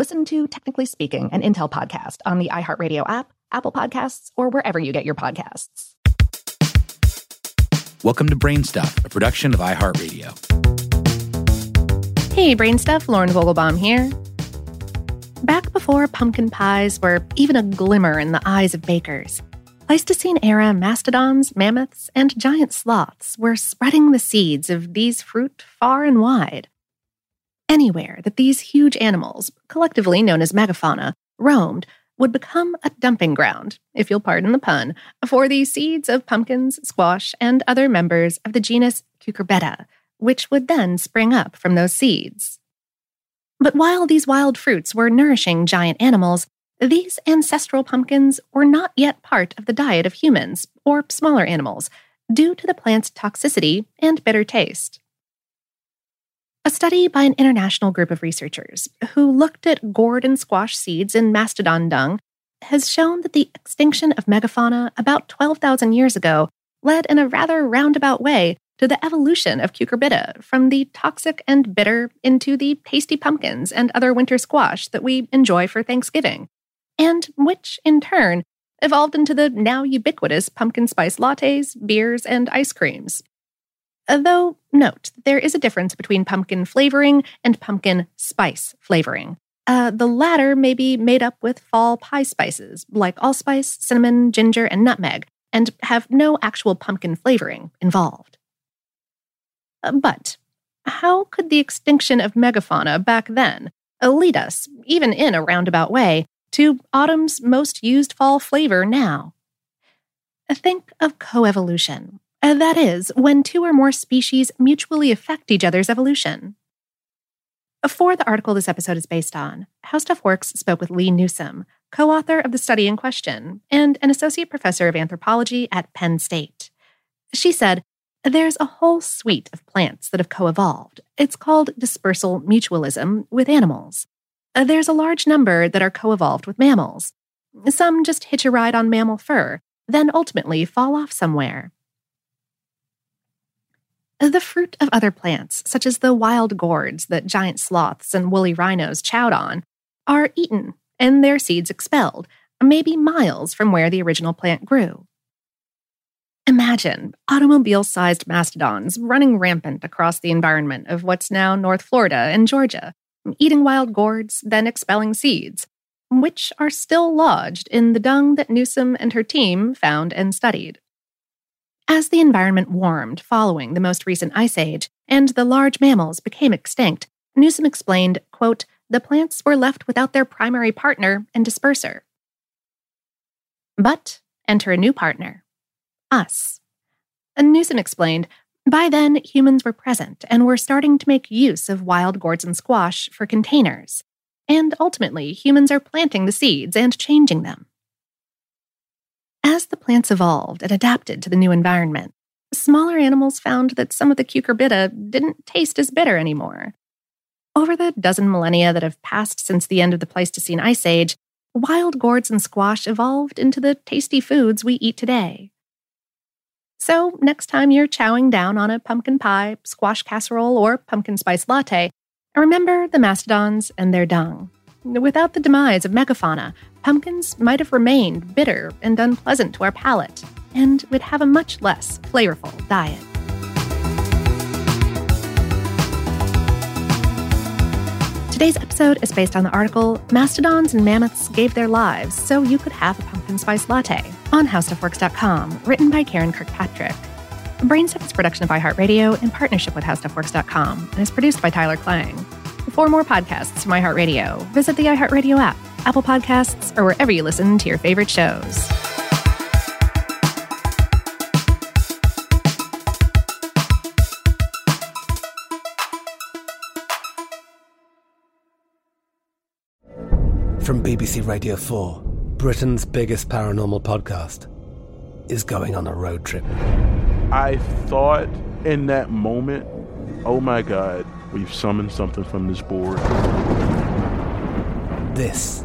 Listen to Technically Speaking, an Intel podcast on the iHeartRadio app, Apple Podcasts, or wherever you get your podcasts. Welcome to Brainstuff, a production of iHeartRadio. Hey, Brainstuff, Lauren Vogelbaum here. Back before pumpkin pies were even a glimmer in the eyes of bakers, Pleistocene era mastodons, mammoths, and giant sloths were spreading the seeds of these fruit far and wide anywhere that these huge animals, collectively known as megafauna, roamed would become a dumping ground, if you'll pardon the pun, for the seeds of pumpkins, squash, and other members of the genus Cucurbita, which would then spring up from those seeds. But while these wild fruits were nourishing giant animals, these ancestral pumpkins were not yet part of the diet of humans or smaller animals due to the plant's toxicity and bitter taste. A study by an international group of researchers who looked at gourd and squash seeds in mastodon dung has shown that the extinction of megafauna about 12,000 years ago led in a rather roundabout way to the evolution of cucurbita from the toxic and bitter into the tasty pumpkins and other winter squash that we enjoy for Thanksgiving, and which, in turn, evolved into the now ubiquitous pumpkin spice lattes, beers, and ice creams. Though, note, there is a difference between pumpkin flavoring and pumpkin spice flavoring. Uh, the latter may be made up with fall pie spices like allspice, cinnamon, ginger, and nutmeg, and have no actual pumpkin flavoring involved. Uh, but how could the extinction of megafauna back then lead us, even in a roundabout way, to autumn's most used fall flavor now? Think of coevolution, that is, when two or more species mutually affect each other's evolution. For the article this episode is based on, How Stuff Works spoke with Lee Newsom, co author of the study in question, and an associate professor of anthropology at Penn State. She said, There's a whole suite of plants that have co evolved. It's called dispersal mutualism with animals. There's a large number that are co evolved with mammals. Some just hitch a ride on mammal fur, then ultimately fall off somewhere. The fruit of other plants, such as the wild gourds that giant sloths and woolly rhinos chowed on, are eaten and their seeds expelled, maybe miles from where the original plant grew. Imagine automobile sized mastodons running rampant across the environment of what's now North Florida and Georgia, eating wild gourds, then expelling seeds, which are still lodged in the dung that Newsom and her team found and studied. As the environment warmed following the most recent ice age and the large mammals became extinct, Newsom explained, quote, the plants were left without their primary partner and disperser. But enter a new partner us. And Newsom explained, by then, humans were present and were starting to make use of wild gourds and squash for containers. And ultimately, humans are planting the seeds and changing them. As the plants evolved and adapted to the new environment, smaller animals found that some of the cucurbita didn't taste as bitter anymore. Over the dozen millennia that have passed since the end of the Pleistocene Ice Age, wild gourds and squash evolved into the tasty foods we eat today. So, next time you're chowing down on a pumpkin pie, squash casserole, or pumpkin spice latte, remember the mastodons and their dung. Without the demise of megafauna, pumpkins might have remained bitter and unpleasant to our palate, and would have a much less flavorful diet. Today's episode is based on the article Mastodons and Mammoths Gave Their Lives So You Could Have a Pumpkin Spice Latte on HowStuffWorks.com, written by Karen Kirkpatrick. Brainstuff is a production of iHeartRadio in partnership with HowStuffWorks.com and is produced by Tyler Klang. For more podcasts from iHeartRadio, visit the iHeartRadio app, Apple Podcasts, or wherever you listen to your favorite shows. From BBC Radio 4, Britain's biggest paranormal podcast is going on a road trip. I thought in that moment, oh my God, we've summoned something from this board. This